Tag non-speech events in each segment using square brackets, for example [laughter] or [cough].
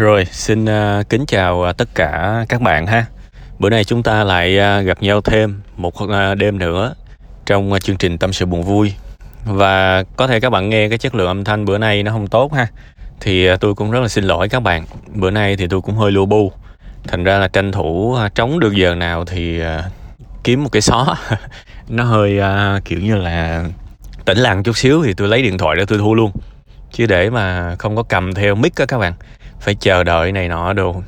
Rồi, xin uh, kính chào uh, tất cả các bạn ha. Bữa nay chúng ta lại uh, gặp nhau thêm một đêm nữa trong chương trình tâm sự buồn vui. Và có thể các bạn nghe cái chất lượng âm thanh bữa nay nó không tốt ha. Thì tôi cũng rất là xin lỗi các bạn. Bữa nay thì tôi cũng hơi lu bu. Thành ra là tranh thủ trống được giờ nào thì kiếm một cái xó. [laughs] nó hơi kiểu như là tỉnh lặng chút xíu thì tôi lấy điện thoại để tôi thu luôn. Chứ để mà không có cầm theo mic á các bạn phải chờ đợi này nọ đồ.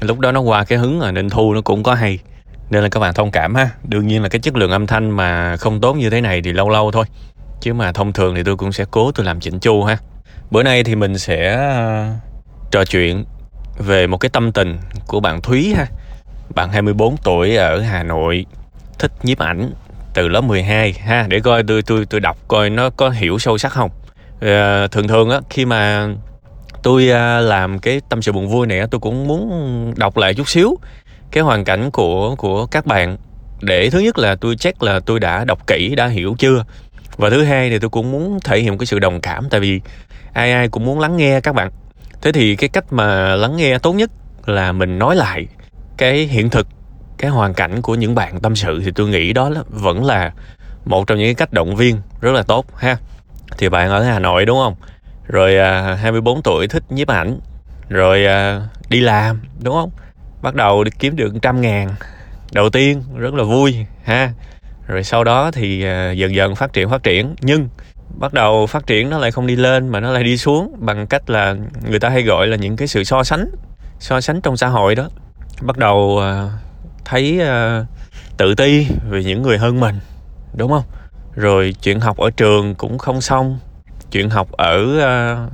Lúc đó nó qua cái hứng rồi nên thu nó cũng có hay. Nên là các bạn thông cảm ha. Đương nhiên là cái chất lượng âm thanh mà không tốt như thế này thì lâu lâu thôi. Chứ mà thông thường thì tôi cũng sẽ cố tôi làm chỉnh chu ha. Bữa nay thì mình sẽ à, trò chuyện về một cái tâm tình của bạn Thúy ha. Bạn 24 tuổi ở Hà Nội thích nhiếp ảnh từ lớp 12 ha. Để coi tôi tôi tôi đọc coi nó có hiểu sâu sắc không. À, thường thường á khi mà tôi à, làm cái tâm sự buồn vui này tôi cũng muốn đọc lại chút xíu cái hoàn cảnh của của các bạn. Để thứ nhất là tôi check là tôi đã đọc kỹ, đã hiểu chưa? Và thứ hai thì tôi cũng muốn thể hiện cái sự đồng cảm, tại vì ai ai cũng muốn lắng nghe các bạn. Thế thì cái cách mà lắng nghe tốt nhất là mình nói lại cái hiện thực, cái hoàn cảnh của những bạn tâm sự. Thì tôi nghĩ đó vẫn là một trong những cái cách động viên rất là tốt, ha? Thì bạn ở Hà Nội, đúng không? Rồi à, 24 tuổi thích nhiếp ảnh. Rồi à, đi làm đúng không? Bắt đầu đi kiếm được trăm ngàn. Đầu tiên rất là vui ha. Rồi sau đó thì à, dần dần phát triển phát triển. Nhưng bắt đầu phát triển nó lại không đi lên mà nó lại đi xuống bằng cách là người ta hay gọi là những cái sự so sánh so sánh trong xã hội đó. Bắt đầu à, thấy à, tự ti về những người hơn mình đúng không? Rồi chuyện học ở trường cũng không xong chuyện học ở uh,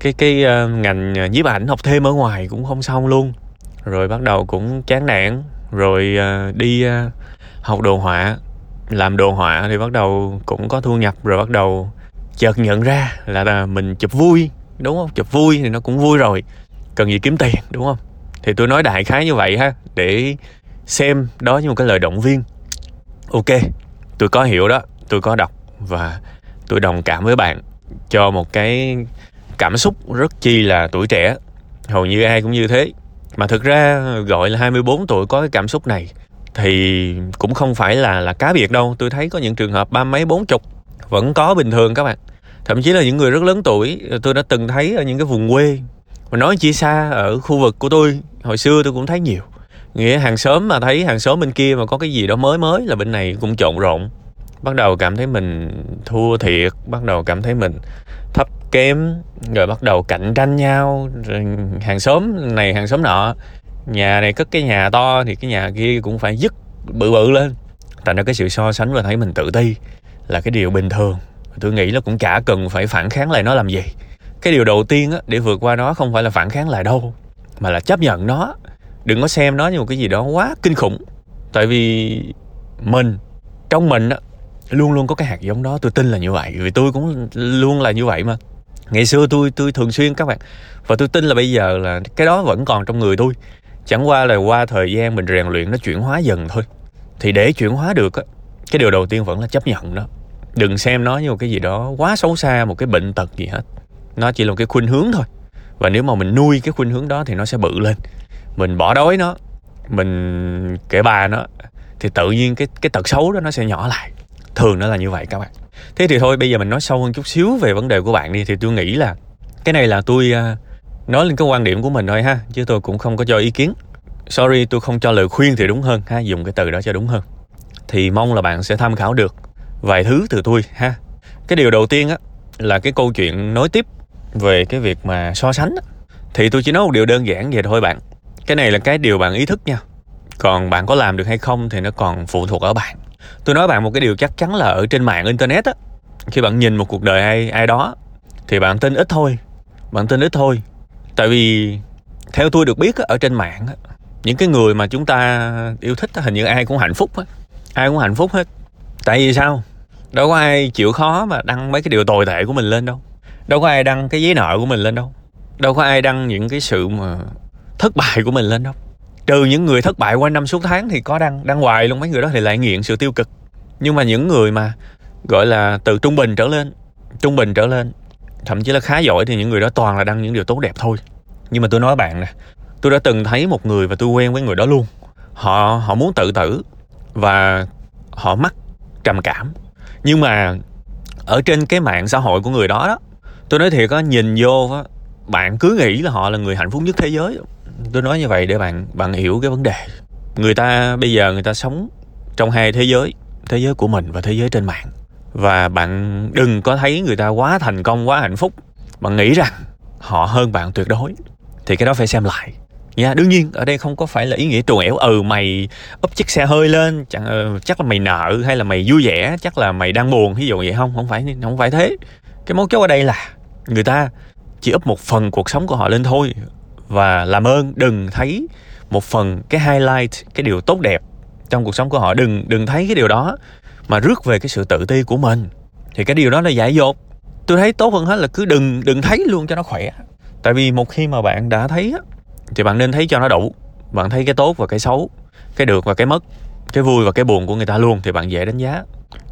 cái cái uh, ngành nhiếp ảnh học thêm ở ngoài cũng không xong luôn. Rồi bắt đầu cũng chán nản rồi uh, đi uh, học đồ họa. Làm đồ họa thì bắt đầu cũng có thu nhập rồi bắt đầu chợt nhận ra là, là mình chụp vui đúng không? Chụp vui thì nó cũng vui rồi cần gì kiếm tiền đúng không? Thì tôi nói đại khái như vậy ha để xem đó như một cái lời động viên. Ok tôi có hiểu đó tôi có đọc và tôi đồng cảm với bạn cho một cái cảm xúc rất chi là tuổi trẻ. Hầu như ai cũng như thế. Mà thực ra gọi là 24 tuổi có cái cảm xúc này thì cũng không phải là là cá biệt đâu. Tôi thấy có những trường hợp ba mấy bốn chục vẫn có bình thường các bạn. Thậm chí là những người rất lớn tuổi, tôi đã từng thấy ở những cái vùng quê. Mà nói chỉ xa, ở khu vực của tôi, hồi xưa tôi cũng thấy nhiều. Nghĩa hàng xóm mà thấy, hàng xóm bên kia mà có cái gì đó mới mới là bên này cũng trộn rộn bắt đầu cảm thấy mình thua thiệt bắt đầu cảm thấy mình thấp kém rồi bắt đầu cạnh tranh nhau rồi hàng xóm này hàng xóm nọ. Nhà này cất cái nhà to thì cái nhà kia cũng phải dứt bự bự lên. Thành ra cái sự so sánh và thấy mình tự ti là cái điều bình thường. Tôi nghĩ là cũng chả cần phải phản kháng lại nó làm gì. Cái điều đầu tiên á, để vượt qua nó không phải là phản kháng lại đâu mà là chấp nhận nó. Đừng có xem nó như một cái gì đó quá kinh khủng. Tại vì mình trong mình á, luôn luôn có cái hạt giống đó. Tôi tin là như vậy, vì tôi cũng luôn là như vậy mà. Ngày xưa tôi tôi thường xuyên các bạn, và tôi tin là bây giờ là cái đó vẫn còn trong người tôi. Chẳng qua là qua thời gian mình rèn luyện nó chuyển hóa dần thôi. Thì để chuyển hóa được á, cái điều đầu tiên vẫn là chấp nhận đó. Đừng xem nó như một cái gì đó quá xấu xa, một cái bệnh tật gì hết. Nó chỉ là một cái khuynh hướng thôi. Và nếu mà mình nuôi cái khuynh hướng đó thì nó sẽ bự lên. Mình bỏ đói nó, mình kể bà nó, thì tự nhiên cái cái tật xấu đó nó sẽ nhỏ lại thường nó là như vậy các bạn. Thế thì thôi bây giờ mình nói sâu hơn chút xíu về vấn đề của bạn đi thì tôi nghĩ là cái này là tôi à, nói lên cái quan điểm của mình thôi ha chứ tôi cũng không có cho ý kiến. Sorry tôi không cho lời khuyên thì đúng hơn ha dùng cái từ đó cho đúng hơn. Thì mong là bạn sẽ tham khảo được vài thứ từ tôi ha. Cái điều đầu tiên á là cái câu chuyện nối tiếp về cái việc mà so sánh á, thì tôi chỉ nói một điều đơn giản vậy thôi bạn. Cái này là cái điều bạn ý thức nha. Còn bạn có làm được hay không thì nó còn phụ thuộc ở bạn tôi nói bạn một cái điều chắc chắn là ở trên mạng internet á. Khi bạn nhìn một cuộc đời ai ai đó thì bạn tin ít thôi. Bạn tin ít thôi. Tại vì theo tôi được biết á, ở trên mạng á, những cái người mà chúng ta yêu thích á, hình như ai cũng hạnh phúc hết ai cũng hạnh phúc hết. Tại vì sao? Đâu có ai chịu khó mà đăng mấy cái điều tồi tệ của mình lên đâu. Đâu có ai đăng cái giấy nợ của mình lên đâu. Đâu có ai đăng những cái sự mà thất bại của mình lên đâu trừ những người thất bại qua năm suốt tháng thì có đăng đăng hoài luôn. Mấy người đó thì lại nghiện sự tiêu cực. Nhưng mà những người mà, gọi là, từ trung bình trở lên, trung bình trở lên, thậm chí là khá giỏi thì những người đó toàn là đăng những điều tốt đẹp thôi. Nhưng mà tôi nói bạn nè, tôi đã từng thấy một người và tôi quen với người đó luôn. Họ họ muốn tự tử và họ mắc trầm cảm. Nhưng mà ở trên cái mạng xã hội của người đó đó, tôi nói thiệt á, nhìn vô á, bạn cứ nghĩ là họ là người hạnh phúc nhất thế giới tôi nói như vậy để bạn bạn hiểu cái vấn đề. Người ta bây giờ người ta sống trong hai thế giới thế giới của mình và thế giới trên mạng. Và bạn đừng có thấy người ta quá thành công quá hạnh phúc. Bạn nghĩ rằng họ hơn bạn tuyệt đối. Thì cái đó phải xem lại. Nha đương nhiên ở đây không có phải là ý nghĩa trù ẻo ừ mày úp chiếc xe hơi lên chẳng uh, chắc là mày nợ hay là mày vui vẻ chắc là mày đang buồn ví dụ vậy. Không không phải không phải thế. Cái mấu chốt ở đây là người ta chỉ úp một phần cuộc sống của họ lên thôi và làm ơn, đừng thấy một phần cái highlight, cái điều tốt đẹp trong cuộc sống của họ. Đừng đừng thấy cái điều đó mà rước về cái sự tự ti của mình. Thì cái điều đó là dại dột. Tôi thấy tốt hơn hết là cứ đừng đừng thấy luôn cho nó khỏe. Tại vì một khi mà bạn đã thấy thì bạn nên thấy cho nó đủ. Bạn thấy cái tốt và cái xấu, cái được và cái mất, cái vui và cái buồn của người ta luôn thì bạn dễ đánh giá.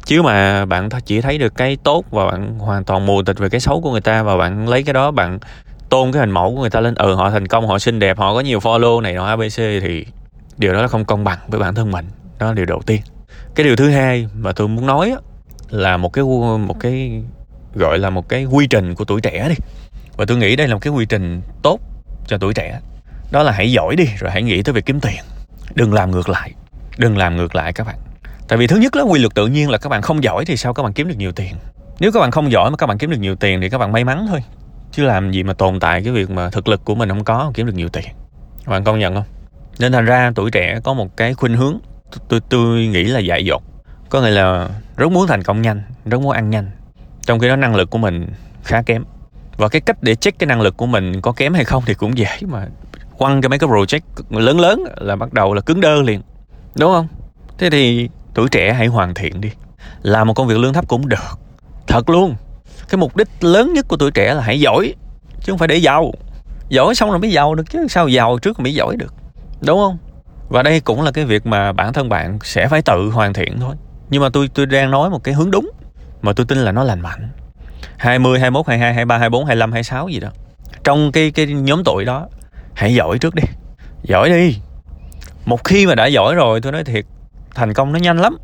Chứ mà bạn chỉ thấy được cái tốt và bạn hoàn toàn mù tịch về cái xấu của người ta và bạn lấy cái đó bạn tôn cái hình mẫu của người ta lên. Ừ họ thành công, họ xinh đẹp, họ có nhiều follow này nọ abc thì điều đó là không công bằng với bản thân mình. Đó là điều đầu tiên. Cái điều thứ hai mà tôi muốn nói là một cái một cái gọi là một cái quy trình của tuổi trẻ đi. Và tôi nghĩ đây là một cái quy trình tốt cho tuổi trẻ. Đó là hãy giỏi đi, rồi hãy nghĩ tới việc kiếm tiền. Đừng làm ngược lại. Đừng làm ngược lại các bạn. Tại vì thứ nhất là quy luật tự nhiên là các bạn không giỏi thì sao các bạn kiếm được nhiều tiền? Nếu các bạn không giỏi mà các bạn kiếm được nhiều tiền thì các bạn may mắn thôi chứ làm gì mà tồn tại cái việc mà thực lực của mình không có, kiếm được nhiều tiền. Bạn công nhận không? Nên thành ra tuổi trẻ có một cái khuynh hướng tôi tôi nghĩ là dại dột. Có nghĩa là rất muốn thành công nhanh, rất muốn ăn nhanh. Trong khi đó năng lực của mình khá kém. Và cái cách để check cái năng lực của mình có kém hay không thì cũng dễ mà quăng cái mấy cái project lớn lớn là bắt đầu là cứng đơ liền. Đúng không? Thế thì tuổi trẻ hãy hoàn thiện đi. Làm một công việc lương thấp cũng được. Thật luôn cái mục đích lớn nhất của tuổi trẻ là hãy giỏi chứ không phải để giàu. Giỏi xong rồi mới giàu được chứ sao giàu trước mới giỏi được đúng không? Và đây cũng là cái việc mà bản thân bạn sẽ phải tự hoàn thiện thôi. Nhưng mà tôi tôi đang nói một cái hướng đúng mà tôi tin là nó lành mạnh. 20, 21, 22, 23, 24, 25, 26 gì đó. Trong cái cái nhóm tuổi đó hãy giỏi trước đi. Giỏi đi. Một khi mà đã giỏi rồi tôi nói thiệt thành công nó nhanh lắm.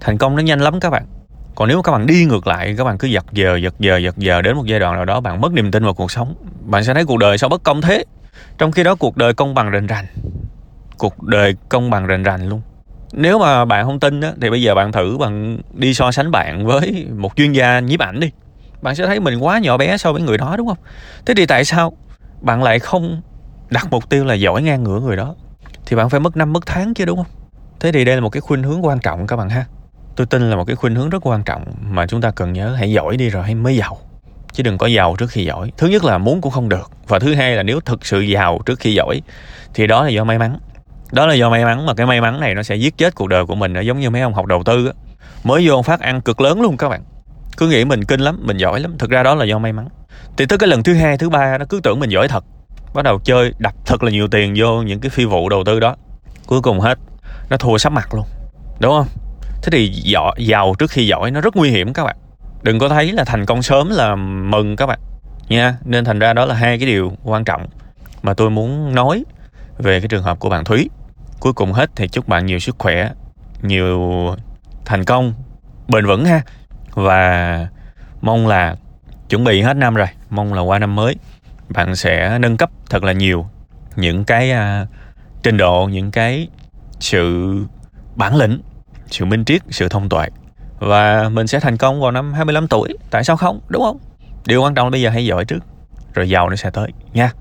Thành công nó nhanh lắm các bạn còn nếu các bạn đi ngược lại các bạn cứ giật giờ giật giờ giật giờ đến một giai đoạn nào đó bạn mất niềm tin vào cuộc sống bạn sẽ thấy cuộc đời sao bất công thế. Trong khi đó cuộc đời công bằng rành rành. Cuộc đời công bằng rành rành luôn. Nếu mà bạn không tin á, thì bây giờ bạn thử bạn đi so sánh bạn với một chuyên gia nhiếp ảnh đi. Bạn sẽ thấy mình quá nhỏ bé so với người đó đúng không? Thế thì tại sao bạn lại không đặt mục tiêu là giỏi ngang ngửa người đó? Thì bạn phải mất năm mất tháng chứ đúng không? Thế thì đây là một cái khuynh hướng quan trọng các bạn ha tôi tin là một cái khuynh hướng rất quan trọng mà chúng ta cần nhớ, hãy giỏi đi rồi hãy mới giàu. Chứ đừng có giàu trước khi giỏi. Thứ nhất là muốn cũng không được. Và thứ hai là nếu thực sự giàu trước khi giỏi, thì đó là do may mắn. Đó là do may mắn mà cái may mắn này nó sẽ giết chết cuộc đời của mình. Nó giống như mấy ông học đầu tư á. Mới vô phát ăn cực lớn luôn các bạn. Cứ nghĩ mình kinh lắm, mình giỏi lắm. Thực ra đó là do may mắn. Thì tới cái lần thứ hai, thứ ba nó cứ tưởng mình giỏi thật. Bắt đầu chơi đặt thật là nhiều tiền vô những cái phi vụ đầu tư đó. Cuối cùng hết. Nó thua sắp mặt luôn. Đúng không? Thế thì giỏi, giàu trước khi giỏi nó rất nguy hiểm các bạn. Đừng có thấy là thành công sớm là mừng các bạn. Nha nên thành ra đó là hai cái điều quan trọng mà tôi muốn nói về cái trường hợp của bạn thúy. Cuối cùng hết thì chúc bạn nhiều sức khỏe nhiều thành công bền vững ha. Và mong là chuẩn bị hết năm rồi mong là qua năm mới bạn sẽ nâng cấp thật là nhiều những cái uh, trình độ những cái sự bản lĩnh sự minh triết, sự thông tuệ. Và mình sẽ thành công vào năm 25 tuổi. Tại sao không? Đúng không? Điều quan trọng là bây giờ hãy giỏi trước, rồi giàu nó sẽ tới. Nha.